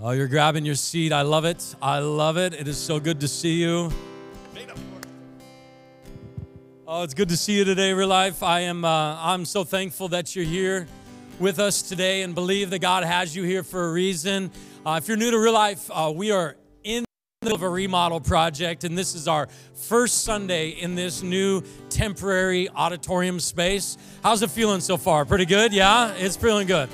Oh, you're grabbing your seat. I love it. I love it. It is so good to see you. Oh, it's good to see you today, Real Life. I am. Uh, I'm so thankful that you're here with us today, and believe that God has you here for a reason. Uh, if you're new to Real Life, uh, we are in the middle of a remodel project, and this is our first Sunday in this new temporary auditorium space. How's it feeling so far? Pretty good, yeah. It's feeling good.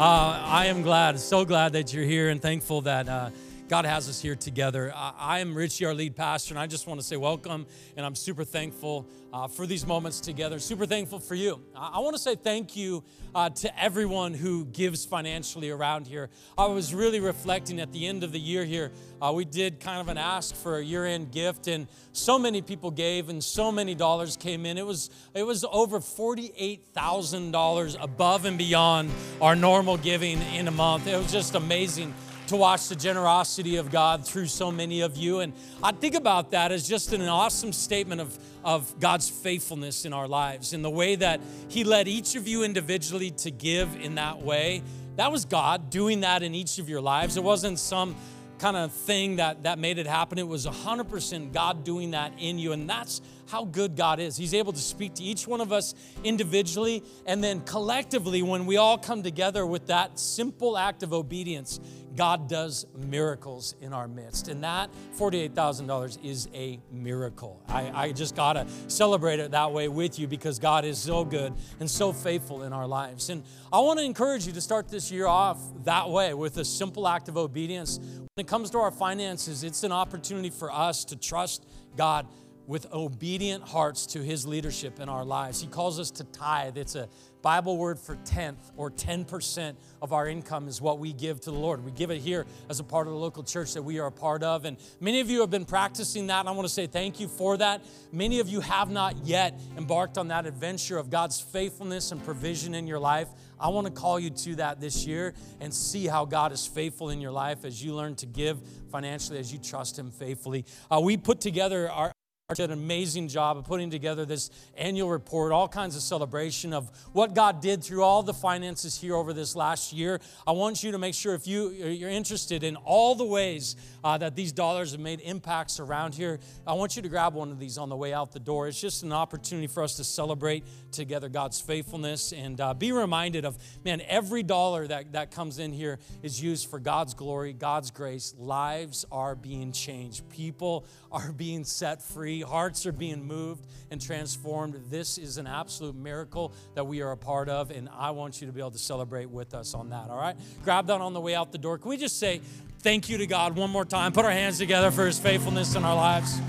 Uh, I am glad, so glad that you're here and thankful that uh, God has us here together. I, am Richie, our lead pastor, and I just want to say welcome, and I'm super thankful uh, for these moments together. Super thankful for you. I, I want to say thank you uh, to everyone who gives financially around here. I was really reflecting at the end of the year here. Uh, we did kind of an ask for a year-end gift, and so many people gave, and so many dollars came in. It was it was over forty-eight thousand dollars above and beyond our normal giving in a month. It was just amazing to watch the generosity of God through so many of you. And I think about that as just an awesome statement of, of God's faithfulness in our lives, in the way that He led each of you individually to give in that way. That was God doing that in each of your lives. It wasn't some kind of thing that, that made it happen. It was 100% God doing that in you. And that's how good God is. He's able to speak to each one of us individually and then collectively when we all come together with that simple act of obedience. God does miracles in our midst. And that $48,000 is a miracle. I, I just got to celebrate it that way with you because God is so good and so faithful in our lives. And I want to encourage you to start this year off that way with a simple act of obedience. When it comes to our finances, it's an opportunity for us to trust God with obedient hearts to his leadership in our lives. He calls us to tithe. It's a Bible word for tenth or 10% of our income is what we give to the Lord. We give it here as a part of the local church that we are a part of. And many of you have been practicing that, and I want to say thank you for that. Many of you have not yet embarked on that adventure of God's faithfulness and provision in your life. I want to call you to that this year and see how God is faithful in your life as you learn to give financially, as you trust Him faithfully. Uh, we put together our did an amazing job of putting together this annual report, all kinds of celebration of what God did through all the finances here over this last year. I want you to make sure if you, you're interested in all the ways uh, that these dollars have made impacts around here, I want you to grab one of these on the way out the door. It's just an opportunity for us to celebrate together God's faithfulness and uh, be reminded of, man, every dollar that, that comes in here is used for God's glory, God's grace. Lives are being changed, people are being set free hearts are being moved and transformed. This is an absolute miracle that we are a part of, and I want you to be able to celebrate with us on that, all right? Grab that on the way out the door. Can we just say thank you to God one more time? Put our hands together for his faithfulness in our lives.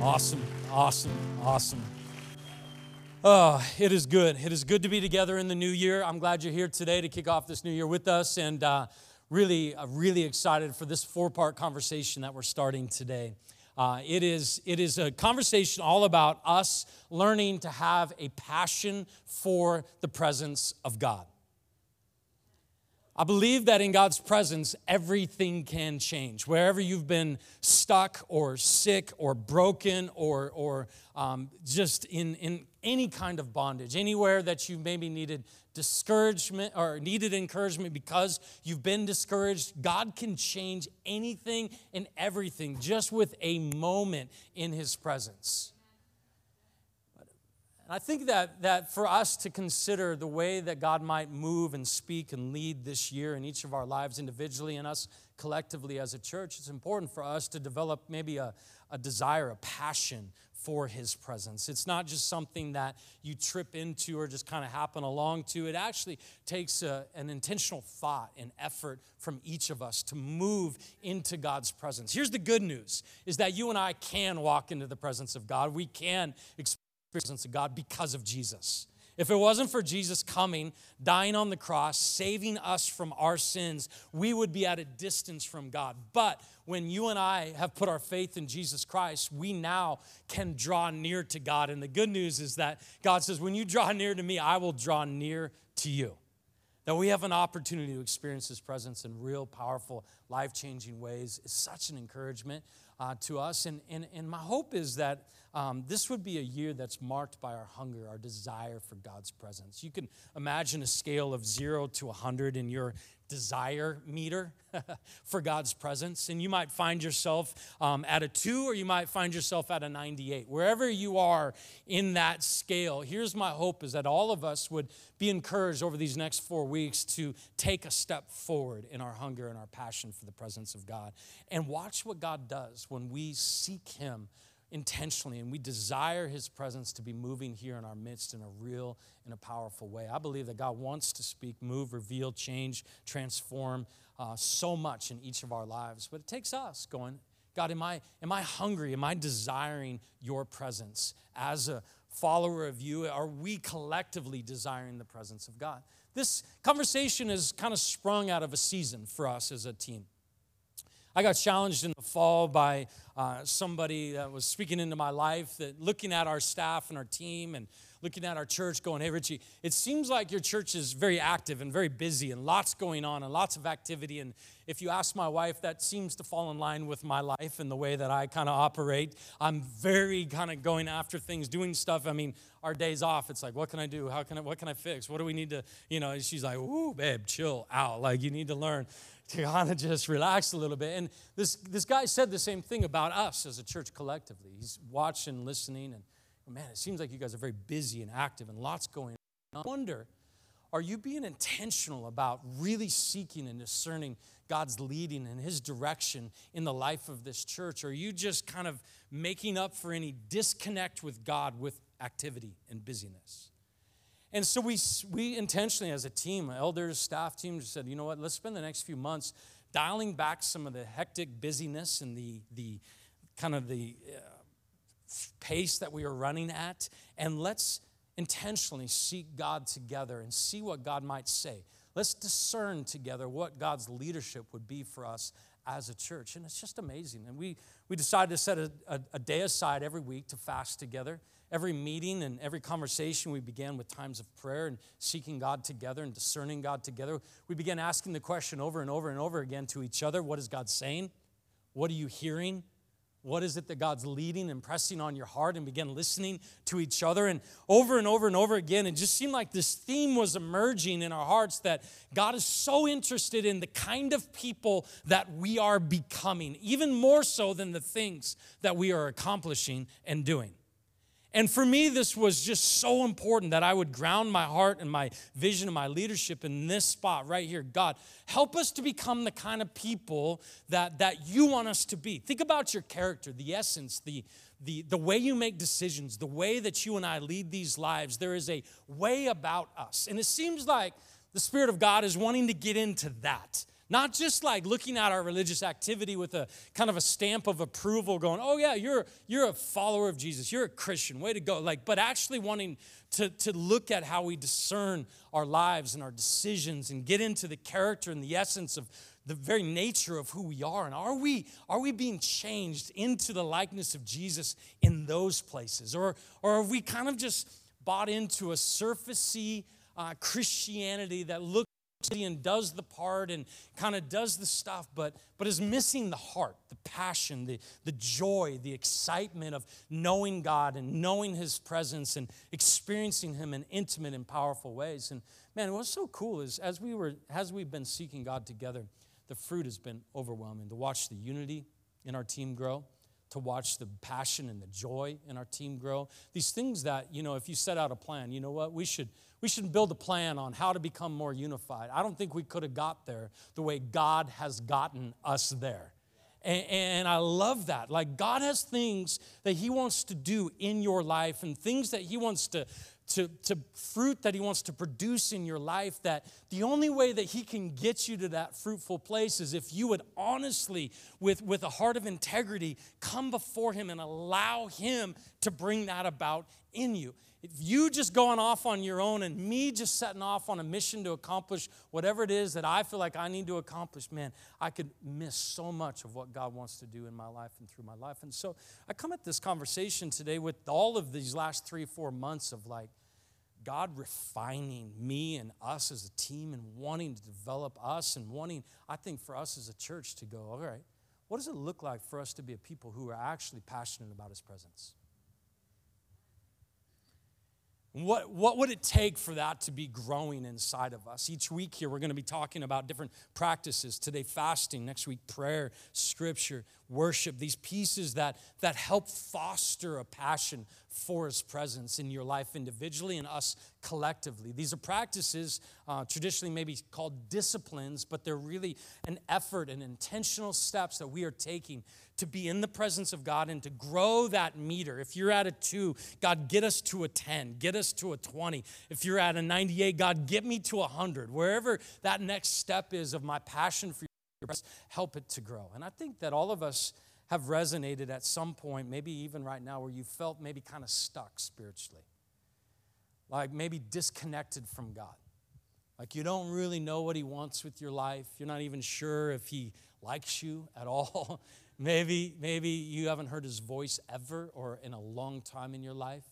Awesome, awesome, awesome. Oh, it is good. It is good to be together in the new year. I'm glad you're here today to kick off this new year with us, and uh, really, uh, really excited for this four part conversation that we're starting today. Uh, it, is, it is a conversation all about us learning to have a passion for the presence of God. I believe that in God's presence, everything can change. Wherever you've been stuck or sick or broken or, or um, just in, in any kind of bondage, anywhere that you maybe needed discouragement or needed encouragement because you've been discouraged, God can change anything and everything just with a moment in His presence. And I think that, that for us to consider the way that God might move and speak and lead this year in each of our lives individually and us collectively as a church, it's important for us to develop maybe a, a desire, a passion for his presence. It's not just something that you trip into or just kind of happen along to. It actually takes a, an intentional thought and effort from each of us to move into God's presence. Here's the good news is that you and I can walk into the presence of God. We can experience presence of God because of Jesus. If it wasn't for Jesus coming, dying on the cross, saving us from our sins, we would be at a distance from God. But when you and I have put our faith in Jesus Christ, we now can draw near to God. And the good news is that God says, when you draw near to me, I will draw near to you. That we have an opportunity to experience His presence in real, powerful, life changing ways is such an encouragement uh, to us. And, and, and my hope is that um, this would be a year that's marked by our hunger, our desire for God's presence. You can imagine a scale of zero to 100 in your desire meter for God's presence. And you might find yourself um, at a two or you might find yourself at a 98. Wherever you are in that scale, here's my hope is that all of us would be encouraged over these next four weeks to take a step forward in our hunger and our passion for the presence of God. And watch what God does when we seek Him intentionally and we desire his presence to be moving here in our midst in a real and a powerful way. I believe that god wants to speak move reveal change transform uh, so much in each of our lives. But it takes us going god am i am i hungry? Am i desiring your presence? As a follower of you are we collectively desiring the presence of god this conversation is kind of sprung out of a season for us as a team. I got challenged in the fall by uh, somebody that was speaking into my life, that looking at our staff and our team and looking at our church, going, Hey, Richie, it seems like your church is very active and very busy and lots going on and lots of activity. And if you ask my wife, that seems to fall in line with my life and the way that I kind of operate. I'm very kind of going after things, doing stuff. I mean, our days off, it's like, what can I do? How can I, what can I fix? What do we need to, you know, she's like, ooh, babe, chill out. Like, you need to learn to kind of just relax a little bit. And this, this guy said the same thing about us as a church collectively. He's watching, listening, and man, it seems like you guys are very busy and active and lots going on. I wonder, are you being intentional about really seeking and discerning God's leading and His direction in the life of this church? Or are you just kind of making up for any disconnect with God with activity and busyness? And so we, we intentionally, as a team, elders, staff team, just said, you know what, let's spend the next few months dialing back some of the hectic busyness and the, the kind of the uh, pace that we are running at, and let's intentionally seek God together and see what God might say. Let's discern together what God's leadership would be for us as a church. And it's just amazing. And we, we decided to set a, a, a day aside every week to fast together. Every meeting and every conversation, we began with times of prayer and seeking God together and discerning God together. We began asking the question over and over and over again to each other What is God saying? What are you hearing? What is it that God's leading and pressing on your heart? And begin listening to each other. And over and over and over again, it just seemed like this theme was emerging in our hearts that God is so interested in the kind of people that we are becoming, even more so than the things that we are accomplishing and doing. And for me, this was just so important that I would ground my heart and my vision and my leadership in this spot right here. God, help us to become the kind of people that, that you want us to be. Think about your character, the essence, the, the, the way you make decisions, the way that you and I lead these lives. There is a way about us. And it seems like the Spirit of God is wanting to get into that. Not just like looking at our religious activity with a kind of a stamp of approval, going, oh, yeah, you're, you're a follower of Jesus, you're a Christian, way to go. Like, but actually wanting to, to look at how we discern our lives and our decisions and get into the character and the essence of the very nature of who we are. And are we, are we being changed into the likeness of Jesus in those places? Or, or are we kind of just bought into a surfacey uh, Christianity that looks and does the part and kind of does the stuff, but, but is missing the heart, the passion, the, the joy, the excitement of knowing God and knowing His presence and experiencing Him in intimate and powerful ways. And man, what's so cool is as we were as we've been seeking God together, the fruit has been overwhelming. To watch the unity in our team grow, to watch the passion and the joy in our team grow. These things that, you know, if you set out a plan, you know what, we should we should build a plan on how to become more unified. I don't think we could have got there the way God has gotten us there. And, and, I love that. Like, God has things that He wants to do in your life and things that He wants to, to, to fruit that He wants to produce in your life. That the only way that He can get you to that fruitful place is if you would honestly, with, with a heart of integrity, come before Him and allow Him to bring that about in you if you just going off on your own and me just setting off on a mission to accomplish whatever it is that I feel like I need to accomplish, man, I could miss so much of what God wants to do in my life and through my life. And so I come at this conversation today with all of these last three, four months of like, God refining me and us as a team and wanting to develop us and wanting, I think, for us as a church to go, all right, what does it look like for us to be a people who are actually passionate about His presence? What, what would it take for that to be growing inside of us? Each week here, we're going to be talking about different practices. Today, fasting. Next week, prayer, scripture, worship. These pieces that, that help foster a passion for His presence in your life individually and us collectively. These are practices uh, traditionally maybe called disciplines, but they're really an effort and intentional steps that we are taking to be in the presence of God and to grow that meter. If you're at a two, God, get us to a 10, get us to a 20. If you're at a 98, God, get me to a 100. Wherever that next step is of my passion for your presence, help it to grow. And I think that all of us have resonated at some point, maybe even right now, where you felt maybe kind of stuck spiritually, like maybe disconnected from God. Like you don't really know what He wants with your life. You're not even sure if He likes you at all. Maybe, maybe you haven't heard his voice ever or in a long time in your life.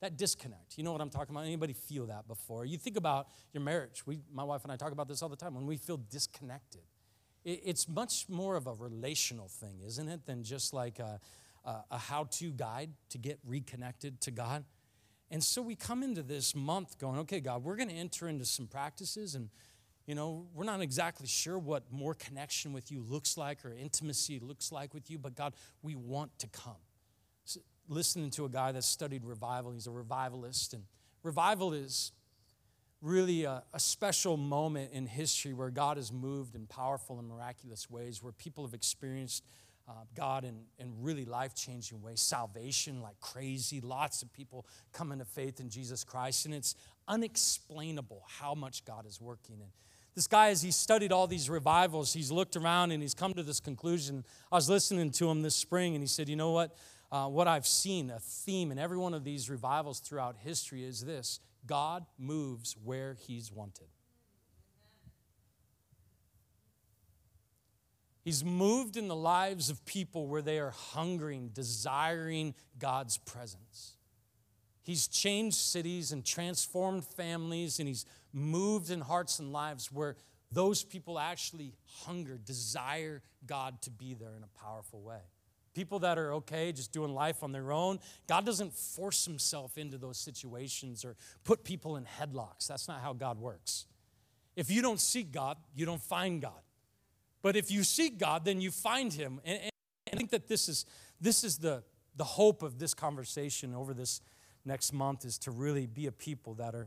That disconnect. You know what I'm talking about? Anybody feel that before? You think about your marriage. We, my wife and I talk about this all the time. When we feel disconnected, it, it's much more of a relational thing, isn't it, than just like a, a, a how to guide to get reconnected to God. And so we come into this month going, okay, God, we're going to enter into some practices and you know, we're not exactly sure what more connection with you looks like or intimacy looks like with you, but God, we want to come. So, listening to a guy that studied revival, he's a revivalist, and revival is really a, a, special moment in history where God has moved in powerful and miraculous ways, where people have experienced uh, God in, in really life changing ways, salvation like crazy, lots of people coming to faith in Jesus Christ, and it's unexplainable how much God is working. And this guy, as he studied all these revivals, he's looked around and he's come to this conclusion. I was listening to him this spring, and he said, You know what? Uh, what I've seen, a theme in every one of these revivals throughout history is this God moves where he's wanted. He's moved in the lives of people where they are hungering, desiring God's presence. He's changed cities and transformed families, and he's moved in hearts and lives where those people actually hunger, desire God to be there in a powerful way. People that are okay just doing life on their own, God doesn't force himself into those situations or put people in headlocks. That's not how God works. If you don't seek God, you don't find God. But if you seek God, then you find him. And, and I think that this is, this is the, the hope of this conversation over this next month is to really be a people that are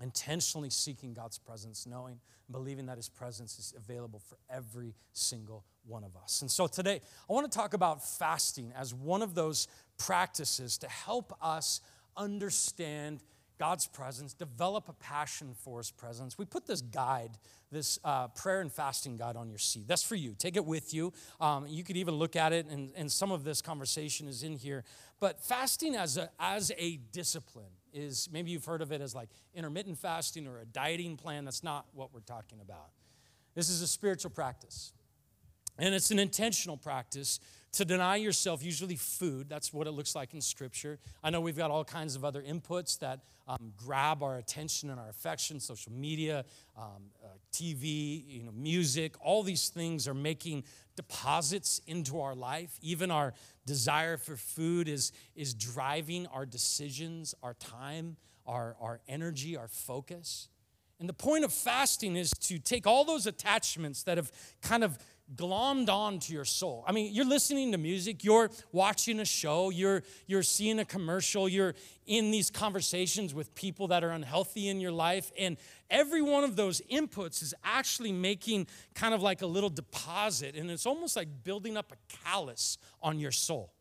intentionally seeking God's presence, knowing and believing that His presence is available for every single one of us. And so today, I want to talk about fasting as one of those practices to help us understand God's presence, develop a passion for His presence. We put this guide, this uh, prayer and fasting guide on your seat. That's for you. Take it with you. Um, you could even look at it, and, and some of this conversation is in here. But fasting as a, as a discipline is maybe you've heard of it as like intermittent fasting or a dieting plan. That's not what we're talking about. This is a spiritual practice. And it's an intentional practice to deny yourself, usually food. That's what it looks like in Scripture. I know we've got all kinds of other inputs that um, grab our attention and our affection social media, um, uh, TV, you know, music. All these things are making deposits into our life. Even our desire for food is, is driving our decisions, our time, our, our energy, our focus. And the point of fasting is to take all those attachments that have kind of glommed on to your soul. I mean, you're listening to music, you're watching a show, you're you're seeing a commercial, you're in these conversations with people that are unhealthy in your life and every one of those inputs is actually making kind of like a little deposit and it's almost like building up a callus on your soul.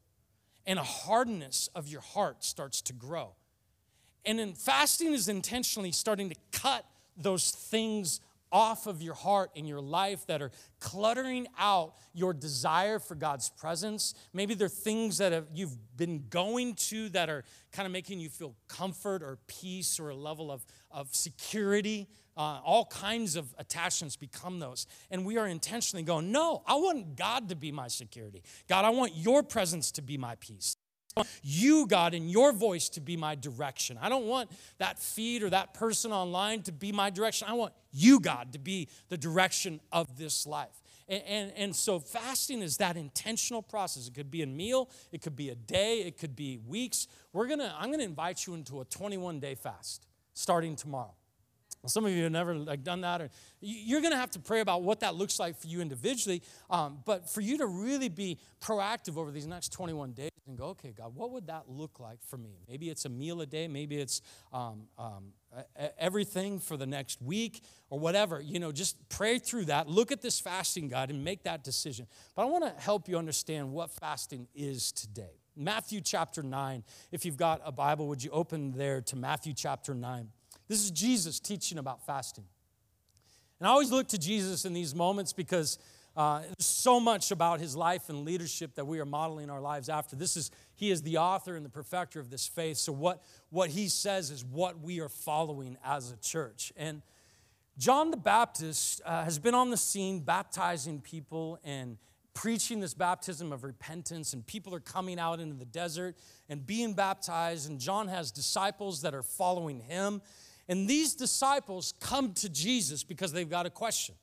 And a hardness of your heart starts to grow. And in fasting is intentionally starting to cut those things off of your heart in your life that are cluttering out your desire for God's presence. Maybe they're things that have, you've been going to that are kind of making you feel comfort or peace or a level of, of security. Uh, all kinds of attachments become those. And we are intentionally going, no, I want God to be my security. God, I want your presence to be my peace you, God, and your voice to be my direction. I don't want that feed or that person online to be my direction. I want you, God, to be the direction of this life. And, and, and so fasting is that intentional process. It could be a meal, it could be a day, it could be weeks. We're gonna, I'm gonna invite you into a 21 day fast starting tomorrow. Some of you have never like done that, or you're going to have to pray about what that looks like for you individually. Um, but for you to really be proactive over these next 21 days and go, okay, God, what would that look like for me? Maybe it's a meal a day, maybe it's um, um, everything for the next week or whatever. You know, just pray through that. Look at this fasting, God, and make that decision. But I want to help you understand what fasting is today. Matthew chapter 9. If you've got a Bible, would you open there to Matthew chapter 9? This is Jesus teaching about fasting. And I always look to Jesus in these moments because uh, there's so much about his life and leadership that we are modeling our lives after. This is he is the author and the perfecter of this faith. So what what he says is what we are following as a church. And John the Baptist uh, has been on the scene baptizing people and preaching this baptism of repentance, and people are coming out into the desert and being baptized. And John has disciples that are following him. And these disciples come to Jesus because they've got a question.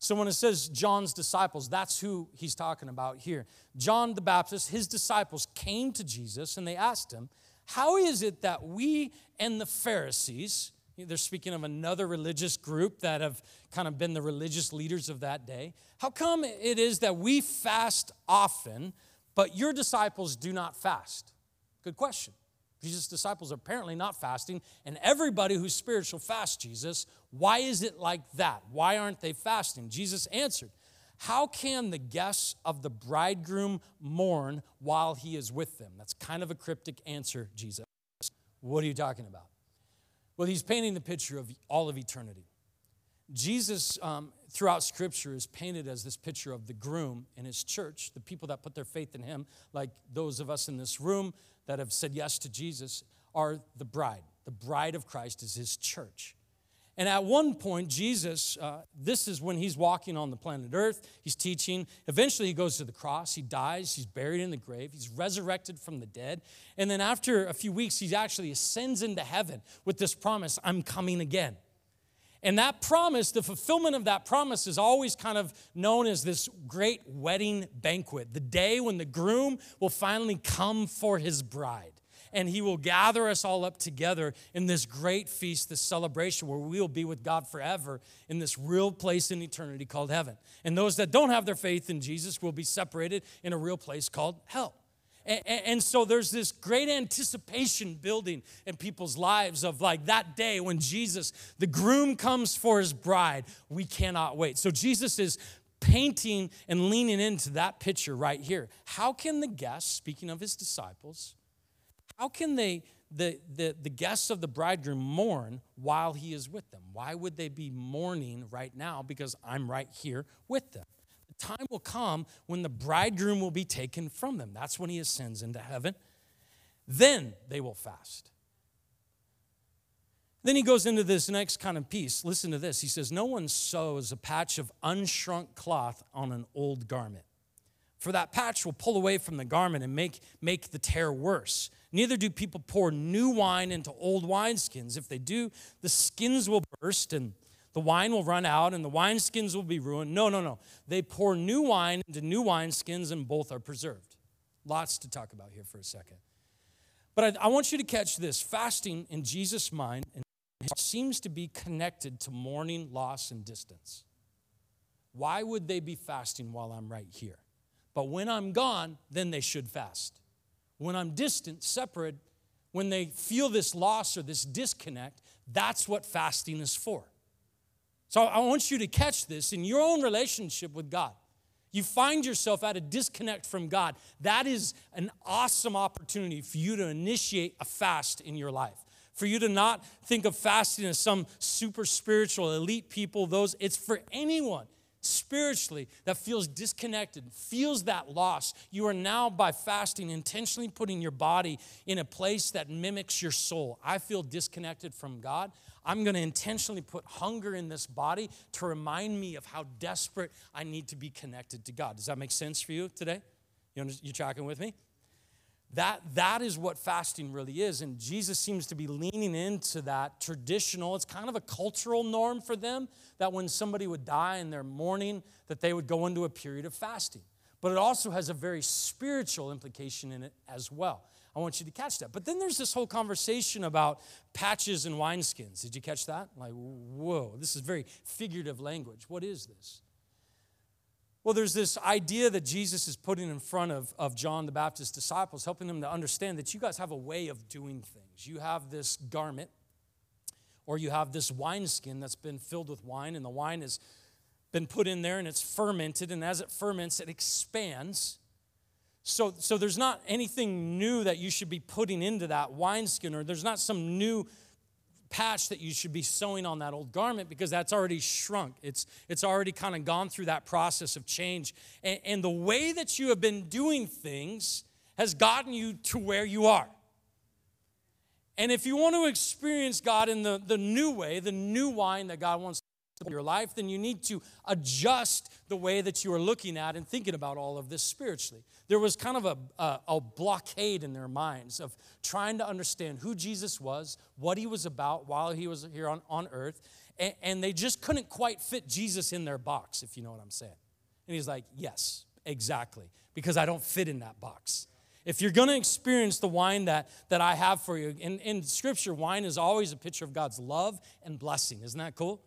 So when it says John's disciples, that's who he's talking about here. John the Baptist, his disciples came to Jesus and they asked him, How is it that we and the Pharisees, they're speaking of another religious group that have kind of been the religious leaders of that day, how come it is that we fast often, but your disciples do not fast? Good question. Jesus' disciples are apparently not fasting, and everybody who's spiritual fasts Jesus. Why is it like that? Why aren't they fasting? Jesus answered, How can the guests of the bridegroom mourn while he is with them? That's kind of a cryptic answer, Jesus. What are you talking about? Well, he's painting the picture of all of eternity. Jesus, um, throughout Scripture, is painted as this picture of the groom and his church, the people that put their faith in him, like those of us in this room, that have said yes to Jesus are the bride. The bride of Christ is his church. And at one point, Jesus, uh, this is when he's walking on the planet Earth, he's teaching. Eventually, he goes to the cross, he dies, he's buried in the grave, he's resurrected from the dead. And then, after a few weeks, he actually ascends into heaven with this promise I'm coming again. And that promise, the fulfillment of that promise, is always kind of known as this great wedding banquet, the day when the groom will finally come for his bride. And he will gather us all up together in this great feast, this celebration where we will be with God forever in this real place in eternity called heaven. And those that don't have their faith in Jesus will be separated in a real place called hell. And, and, so there's this great anticipation building in people's lives of like that day when Jesus, the groom, comes for his bride. We cannot wait. So Jesus is painting and leaning into that picture right here. How can the guests, speaking of his disciples, how can they, the, the, the guests of the bridegroom, mourn while he is with them? Why would they be mourning right now? Because I'm right here with them time will come when the bridegroom will be taken from them. That's when he ascends into heaven. Then they will fast. Then he goes into this next kind of piece. Listen to this. He says, No one sews a patch of unshrunk cloth on an old garment. For that patch will pull away from the garment and make, make the tear worse. Neither do people pour new wine into old wineskins. If they do, the skins will burst and the wine will run out and the wineskins will be ruined. No, no, no. They pour new wine into new wineskins and both are preserved. Lots to talk about here for a second. But I, I want you to catch this fasting in Jesus' mind seems to be connected to mourning, loss, and distance. Why would they be fasting while I'm right here? But when I'm gone, then they should fast. When I'm distant, separate, when they feel this loss or this disconnect, that's what fasting is for. So I want you to catch this in your own relationship with God. You find yourself at a disconnect from God. That is an awesome opportunity for you to initiate a fast in your life. For you to not think of fasting as some super spiritual elite people, those it's for anyone spiritually that feels disconnected, feels that loss, you are now, by fasting, intentionally putting your body in a place that mimics your soul. I feel disconnected from God. I'm going to intentionally put hunger in this body to remind me of how desperate I need to be connected to God. Does that make sense for you today? You, you tracking with me? That that is what fasting really is and jesus seems to be leaning into that traditional it's kind of a cultural norm for them that when somebody would die in their mourning that they would go into a period of fasting. But it also has a very spiritual implication in it as well. I want you to catch that. But then there's this whole conversation about patches and wineskins. Did you catch that? Like whoa this is very figurative language. What is this well, there's this idea that Jesus is putting in front of, of John the Baptist's disciples, helping them to understand that you guys have a way of doing things. You have this garment, or you have this wineskin that's been filled with wine, and the wine has been put in there and it's fermented, and as it ferments, it expands. So, so there's not anything new that you should be putting into that wineskin, or there's not some new patch that you should be sewing on that old garment because that's already shrunk. It's, it's already kind of gone through that process of change. And, and the way that you have been doing things has gotten you to where you are. And if you want to experience God in the, the new way, the new wine that God wants your life, then you need to adjust the way that you are looking at and thinking about all of this spiritually. There was kind of a, a, a, blockade in their minds of trying to understand who Jesus was, what he was about while he was here on, on earth, and, and they just couldn't quite fit Jesus in their box, if you know what I'm saying. And he's like, Yes, exactly, because I don't fit in that box. If you're going to experience the wine that, that I have for you, in, in Scripture, wine is always a picture of God's love and blessing. Isn't that cool?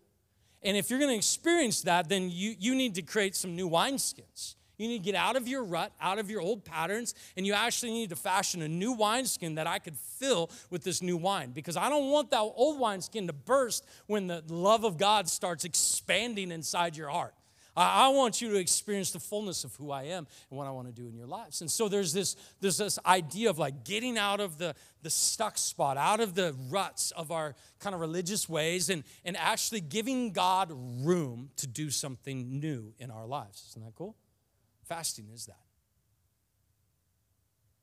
And if you're going to experience that, then you, you need to create some new wineskins. You need to get out of your rut, out of your old patterns, and you actually need to fashion a new wineskin that I could fill with this new wine. Because I don't want that old wineskin to burst when the love of God starts expanding inside your heart. I, want you to experience the fullness of who I am and what I want to do in your lives. And so there's this, there's this idea of like getting out of the, the stuck spot, out of the ruts of our kind of religious ways, and, and actually giving God room to do something new in our lives. Isn't that cool? Fasting is that.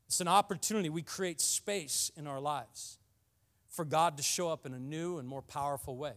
It's an opportunity. We create space in our lives for God to show up in a new and more powerful way.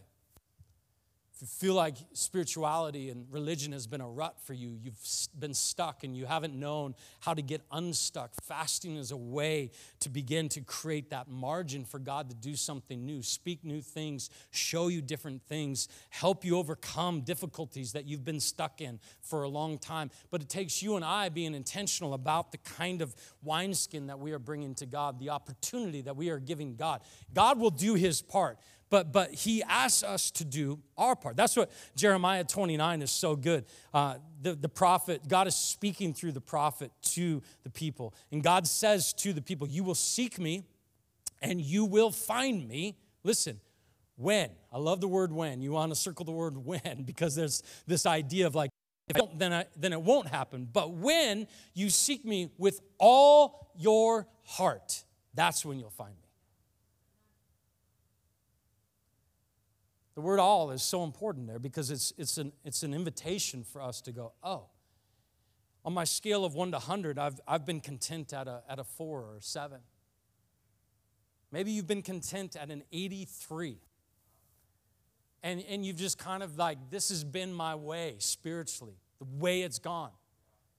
If you feel like spirituality and religion has been a rut for you, you've been stuck and you haven't known how to get unstuck, fasting is a way to begin to create that margin for God to do something new, speak new things, show you different things, help you overcome difficulties that you've been stuck in for a long time. But it takes you and I being intentional about the kind of wineskin that we are bringing to God, the opportunity that we are giving God. God will do his part but but he asks us to do our part. That's what jeremiah 29 is so good. Uh, the, the prophet god is speaking through the prophet to the people. And god says to the people you will seek me and you will find me. Listen when? I love the word when. You want to circle the word when? Because there's this idea of like if I don't, then, I, then it won't happen. But when you seek me with all your heart, that's when you'll find me. The word all is so important there because it's, it's, an, it's an invitation for us to go, oh, on my scale of 1 to 100, I've, I've been content at a, at a 4 or 7. Maybe you've been content at an 83. And, and you've just kind of like, this has been my way spiritually, the way it's gone.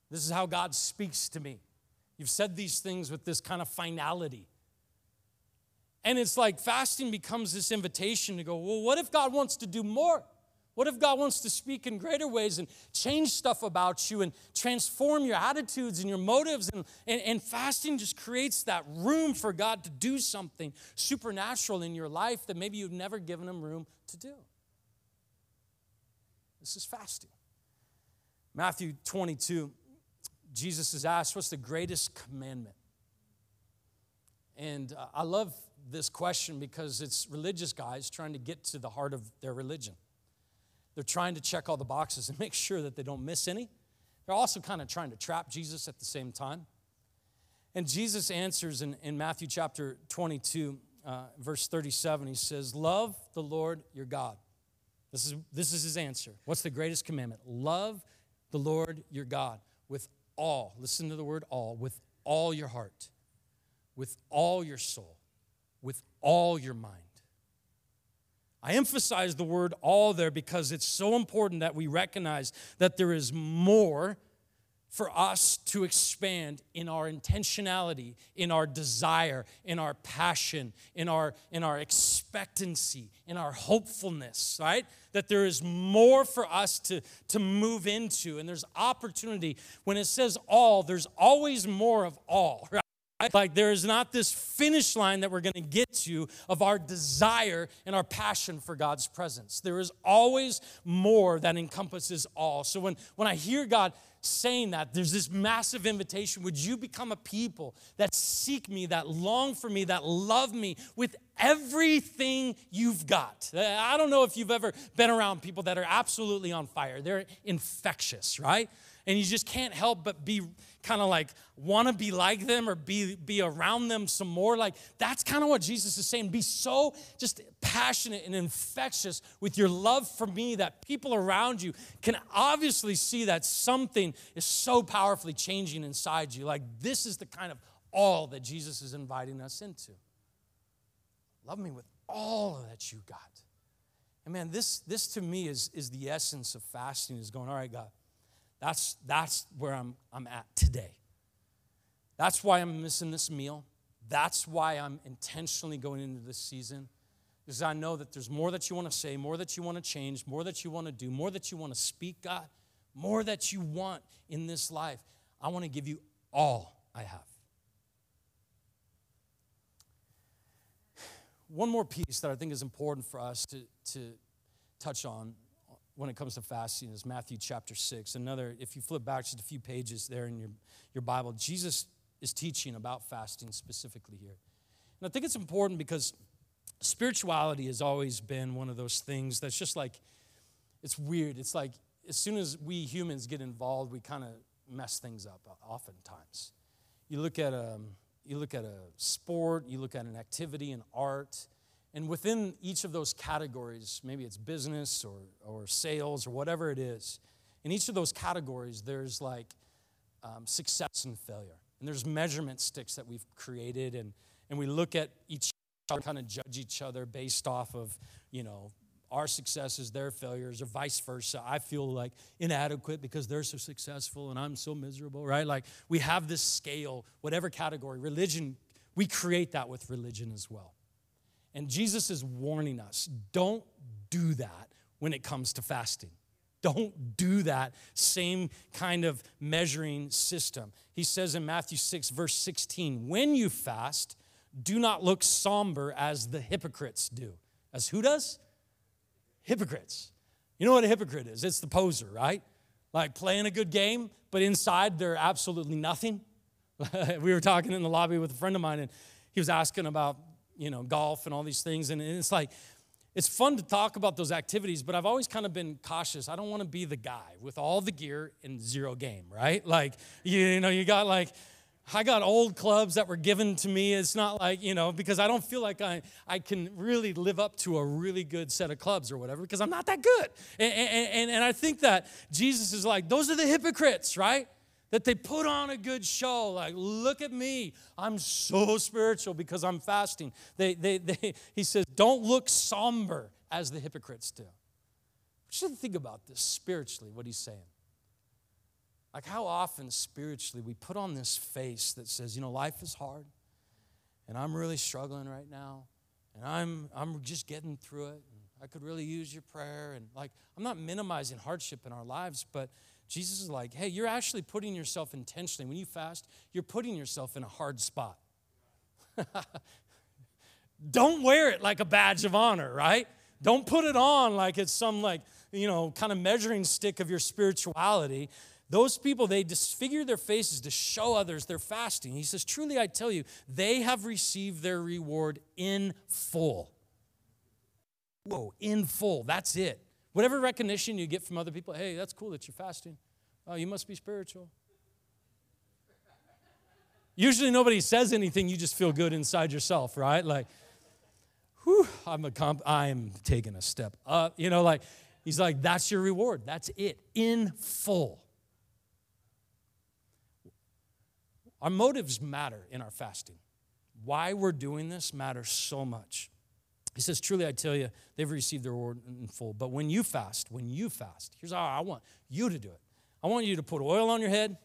This is how God speaks to me. You've said these things with this kind of finality. And it's like fasting becomes this invitation to go, well, what if God wants to do more? What if God wants to speak in greater ways and change stuff about you and transform your attitudes and your motives? And, and, and, fasting just creates that room for God to do something supernatural in your life that maybe you've never given Him room to do. This is fasting. Matthew 22, Jesus is asked, What's the greatest commandment? And uh, I love this question because it's religious guys trying to get to the heart of their religion. They're trying to check all the boxes and make sure that they don't miss any. They're also kind of trying to trap Jesus at the same time. And Jesus answers in, in Matthew chapter 22, uh, verse 37. He says, Love the Lord your God. This is, this is his answer. What's the greatest commandment? Love the Lord your God with all, listen to the word all, with all your heart, with all your soul, all your mind. I emphasize the word all there because it's so important that we recognize that there is more for us to expand in our intentionality, in our desire, in our passion, in our, in our expectancy, in our hopefulness, right? That there is more for us to, to move into. And there's opportunity. When it says all, there's always more of all, right? Like there is not this finish line that we're going to get to of our desire and our passion for God's presence. There is always more that encompasses all. So when, when I hear God saying that, there's this massive invitation. Would you become a people that seek me, that long for me, that love me with everything you've got? I don't know if you've ever been around people that are absolutely on fire. They're infectious, right? And you just can't help but be kind of like want to be like them or be, be around them some more. Like that's kind of what Jesus is saying. Be so just passionate and infectious with your love for me that people around you can obviously see that something is so powerfully changing inside you. Like this is the kind of all that Jesus is inviting us into. Love me with all that you got. And man, this, this to me is, is the essence of fasting is going, all right, God, that's, that's where I'm, I'm at today. That's why I'm missing this meal. That's why I'm intentionally going into this season. Because I know that there's more that you want to say, more that you want to change, more that you want to do, more that you want to speak, God, more that you want in this life. I want to give you all I have. One more piece that I think is important for us to, to touch on when it comes to fasting is Matthew chapter 6. Another, if you flip back just a few pages there in your, your Bible, Jesus is teaching about fasting specifically here. And I think it's important because spirituality has always been one of those things that's just like, it's weird. It's like as soon as we humans get involved, we kind of mess things up uh, oftentimes. You look at a, you look at a sport, you look at an activity, an art, and within each of those categories, maybe it's business or, or sales or whatever it is, in each of those categories, there's like um, success and failure. And there's measurement sticks that we've created, and, and we look at each other, kind of judge each other based off of, you know, our successes, their failures, or vice versa. I feel like inadequate because they're so successful and I'm so miserable, right? Like we have this scale, whatever category. Religion, we create that with religion as well. And Jesus is warning us don't do that when it comes to fasting. Don't do that same kind of measuring system. He says in Matthew 6, verse 16, when you fast, do not look somber as the hypocrites do. As who does? Hypocrites. You know what a hypocrite is? It's the poser, right? Like playing a good game, but inside they're absolutely nothing. we were talking in the lobby with a friend of mine, and he was asking about you know, golf and all these things. And it's like, it's fun to talk about those activities, but I've always kind of been cautious. I don't want to be the guy with all the gear and zero game, right? Like, you know, you got like, I got old clubs that were given to me. It's not like, you know, because I don't feel like I, I can really live up to a really good set of clubs or whatever because I'm not that good. And, and, and I think that Jesus is like, those are the hypocrites, right? That they put on a good show. Like look at me. I'm so spiritual because i'm fasting. They, they, they, he says don't look somber as the hypocrites do. We should think about this spiritually what he's saying. Like how often spiritually we put on this face that says you know life is hard and i'm really struggling right now and i'm i'm just getting through it and i could really use your prayer and like i'm not minimizing hardship in our lives but Jesus is like, hey, you're actually putting yourself intentionally. When you fast, you're putting yourself in a hard spot. Don't wear it like a badge of honor, right? Don't put it on like it's some like, you know, kind of measuring stick of your spirituality. Those people, they disfigure their faces to show others they're fasting. He says, Truly, I tell you, they have received their reward in full. Whoa, in full. That's it. Whatever recognition you get from other people, hey, that's cool that you're fasting. Oh, you must be spiritual. Usually nobody says anything, you just feel good inside yourself, right? Like, whew, I'm a comp- I'm taking a step up. You know, like, he's like, that's your reward. That's it, in full. Our motives matter in our fasting. Why we're doing this matters so much. He says, Truly, I tell you, they've received their reward in full. But when you fast, when you fast, here's how I want you to do it. I want you to put oil on your head.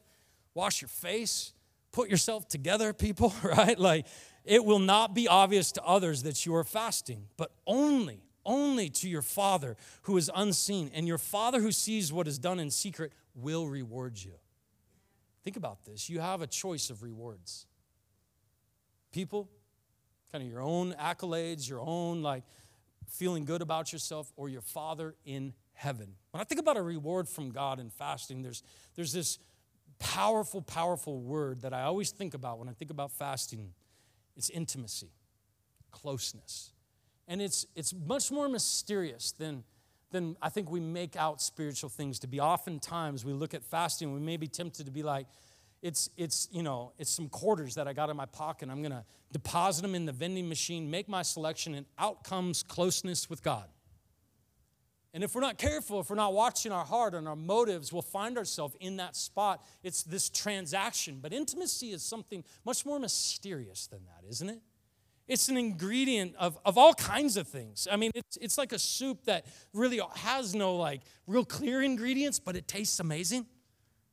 wash your face, put yourself together, people, right? Like it will not be obvious to others that you are fasting, but only, only to your Father who is unseen. And your Father who sees what is done in secret will reward you. Think about this. You have a choice of rewards. People, kind of your own accolades, your own like feeling good about yourself, or your Father in heaven. When I think about a reward from God in fasting, there's, there's this powerful, powerful word that I always think about when I think about fasting. It's intimacy, closeness. And it's, it's much more mysterious than, than I think we make out spiritual things to be. Oftentimes we look at fasting, we may be tempted to be like, it's, it's, you know, it's some quarters that I got in my pocket. I'm going to deposit them in the vending machine, make my selection, and out comes closeness with God. And if we're not careful, if we're not watching our heart and our motives, we'll find ourselves in that spot. It's this transaction. But intimacy is something much more mysterious than that, isn't it? It's an ingredient of, of all kinds of things. I mean, it's, it's like a soup that really has no like real clear ingredients, but it tastes amazing.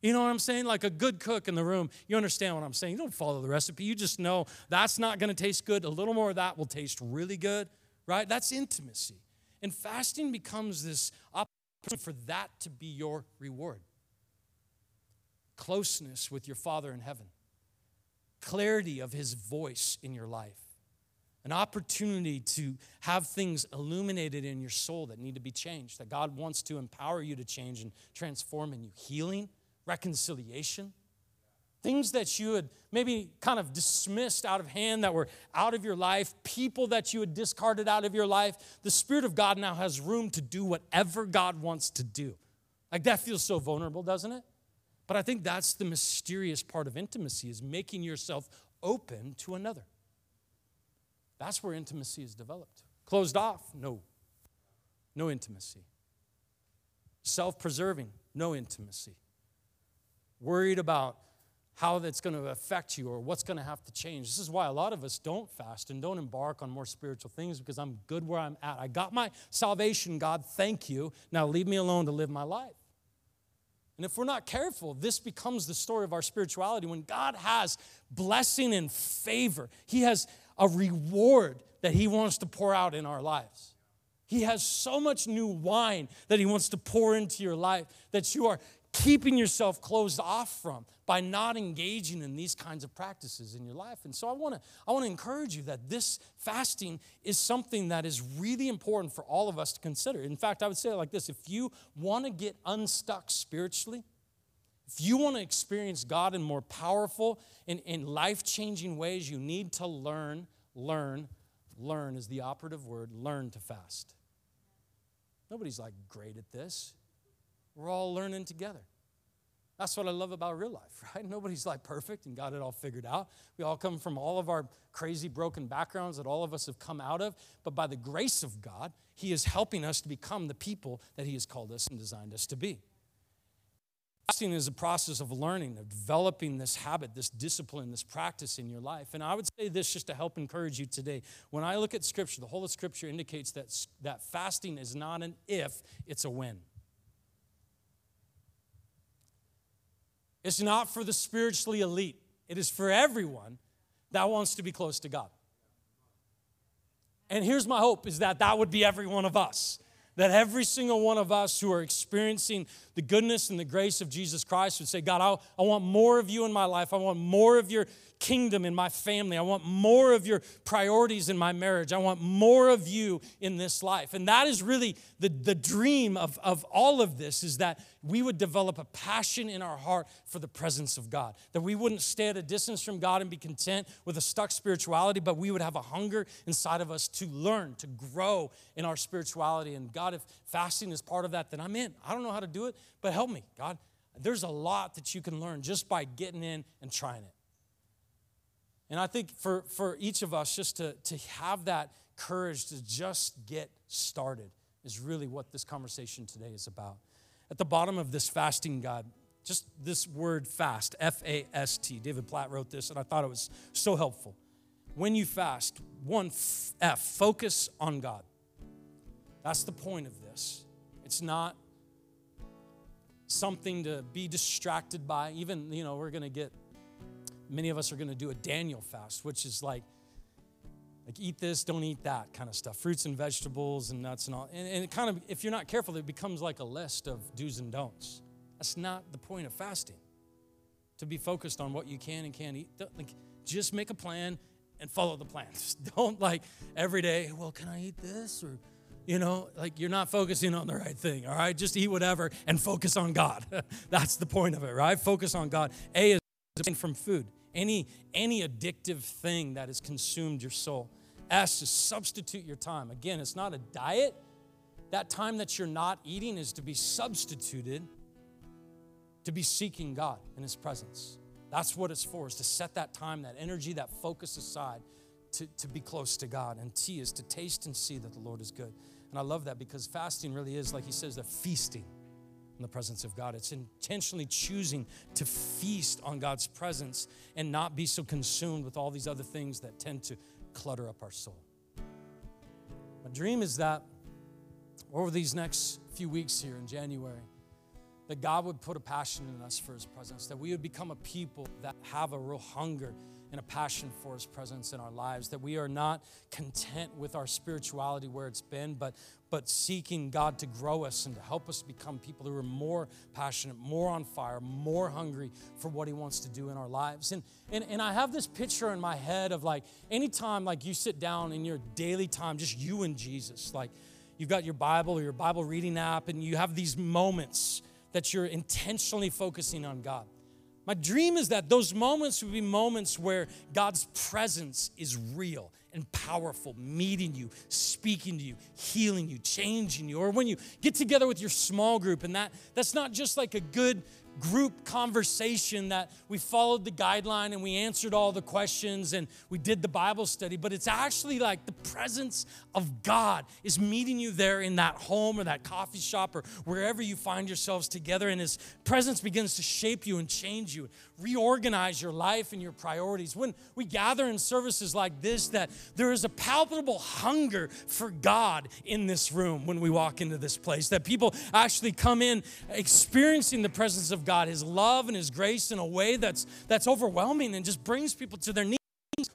You know what I'm saying? Like a good cook in the room, you understand what I'm saying. You don't follow the recipe. You just know that's not going to taste good. A little more of that will taste really good, right? That's intimacy. And fasting becomes this opportunity for that to be your reward closeness with your Father in heaven, clarity of His voice in your life, an opportunity to have things illuminated in your soul that need to be changed, that God wants to empower you to change and transform in you, healing, reconciliation things that you had maybe kind of dismissed out of hand that were out of your life, people that you had discarded out of your life, the Spirit of God now has room to do whatever God wants to do. Like that feels so vulnerable, doesn't it? But I think that's the mysterious part of intimacy is making yourself open to another. That's where intimacy is developed. Closed off? No. No intimacy. Self preserving? No intimacy. Worried about how that's going to affect you or what's going to have to change. This is why a lot of us don't fast and don't embark on more spiritual things because I'm good where I'm at. I got my salvation, God, thank you. Now leave me alone to live my life. And if we're not careful, this becomes the story of our spirituality. When God has blessing and favor, He has a reward that He wants to pour out in our lives. He has so much new wine that He wants to pour into your life that you are keeping yourself closed off from by not engaging in these kinds of practices in your life. And so I want to I want to encourage you that this fasting is something that is really important for all of us to consider. In fact, I would say it like this, if you want to get unstuck spiritually, if you want to experience God in more powerful and, and life-changing ways, you need to learn, learn, learn is the operative word, learn to fast. Nobody's like great at this. We're all learning together. That's what I love about real life, right? Nobody's like perfect and got it all figured out. We all come from all of our crazy, broken backgrounds that all of us have come out of. But by the grace of God, He is helping us to become the people that He has called us and designed us to be. Fasting is a process of learning, of developing this habit, this discipline, this practice in your life. And I would say this just to help encourage you today. When I look at Scripture, the whole of Scripture indicates that, that fasting is not an if, it's a when. It's not for the spiritually elite, it is for everyone that wants to be close to God. And here's my hope is that that would be every one of us. That every single one of us who are experiencing the goodness and the grace of Jesus Christ would say, God, I, I want more of you in my life. I want more of your kingdom in my family. I want more of your priorities in my marriage. I want more of you in this life. And that is really the, the dream of, of all of this is that we would develop a passion in our heart for the presence of God. That we wouldn't stay at a distance from God and be content with a stuck spirituality, but we would have a hunger inside of us to learn, to grow in our spirituality. And God, if fasting is part of that, then I'm in. I don't know how to do it, but help me, God. There's a lot that you can learn just by getting in and trying it. And I think for, for each of us, just to, to have that courage to just get started is really what this conversation today is about. At the bottom of this fasting guide, just this word fast, F A S T. David Platt wrote this, and I thought it was so helpful. When you fast, one F, focus on God. That's the point of this. It's not something to be distracted by. Even, you know, we're going to get, many of us are going to do a Daniel fast, which is like, like eat this, don't eat that kind of stuff. Fruits and vegetables and nuts and all. And, and it kind of, if you're not careful, it becomes like a list of do's and don'ts. That's not the point of fasting. To be focused on what you can and can't eat. Like, just make a plan and follow the plan. Just don't like every day, well, can I eat this? Or, you know, like you're not focusing on the right thing, all right? Just eat whatever and focus on God. That's the point of it, right? Focus on God. A is from food. Any any addictive thing that has consumed your soul. Ask to substitute your time. Again, it's not a diet. That time that you're not eating is to be substituted to be seeking God in His presence. That's what it's for, is to set that time, that energy, that focus aside to, to be close to God. And T is to taste and see that the Lord is good. And I love that because fasting really is, like he says, the feasting in the presence of God. It's intentionally choosing to feast on God's presence and not be so consumed with all these other things that tend to clutter up our soul. My dream is that over these next few weeks here in January, that God would put a passion in us for His presence, that we would become a people that have a real hunger and a passion for His presence in our lives, that we are not content with our spirituality where it's been, but, but seeking God to grow us and to help us become people who are more passionate, more on fire, more hungry for what He wants to do in our lives. And, and, and I have this picture in my head of like anytime like you sit down in your daily time, just you and Jesus, like you've got your Bible or your Bible reading app, and you have these moments that you're intentionally focusing on God. My dream is that those moments would be moments where God's presence is real and powerful, meeting you, speaking to you, healing you, changing you. Or when you get together with your small group, and that, that's not just like a good group conversation that we followed the guideline and we answered all the questions and we did the Bible study, but it's actually like the presence of God is meeting you there in that home or that coffee shop or wherever you find yourselves together, and His presence begins to shape you and change you, reorganize your life and your priorities. When we gather in services like this, that there is a palpable hunger for God in this room when we walk into this place, that people actually come in experiencing the presence of God, His love and His grace in a way that's, that's overwhelming and just brings people to their knees.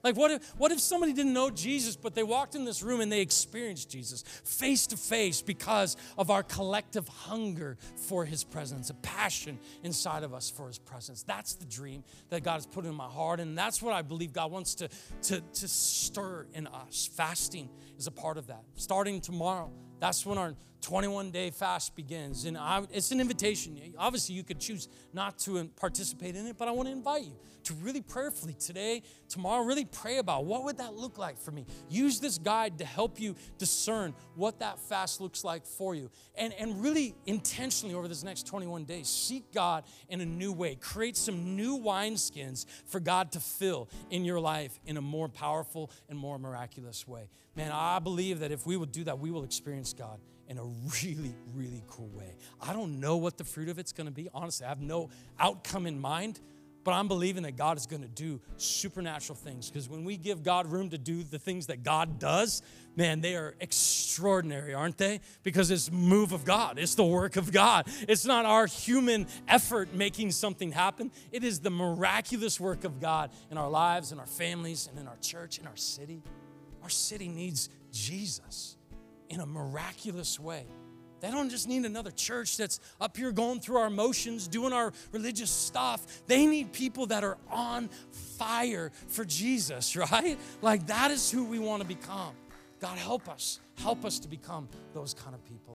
Like, what if, what if somebody didn't know Jesus, but they walked in this room and they experienced Jesus face to face because of our collective hunger for His presence, a passion inside of us for His presence? That's the dream that God has put in my heart, and that's what I believe God wants to, to, to stir in us. Fasting is a part of that. Starting tomorrow, that's when our 21 day fast begins. And I, it's an invitation. Obviously, you could choose not to participate in it, but I want to invite you to really prayerfully today, tomorrow, really pray about what would that look like for me. Use this guide to help you discern what that fast looks like for you. And, and really intentionally over this next 21 days, seek God in a new way. Create some new wineskins for God to fill in your life in a more powerful and more miraculous way. Man, I believe that if we will do that, we will experience God in a really, really cool way. I don't know what the fruit of it's gonna be. Honestly, I have no outcome in mind, but I'm believing that God is gonna do supernatural things because when we give God room to do the things that God does, man, they are extraordinary, aren't they? Because it's move of God, it's the work of God. It's not our human effort making something happen, it is the miraculous work of God in our lives, in our families, and in our church, in our city. Our city needs Jesus in a miraculous way. They don't just need another church that's up here going through our motions, doing our religious stuff. They need people that are on fire for Jesus, right? Like that is who we want to become. God, help us. Help us to become those kind of people.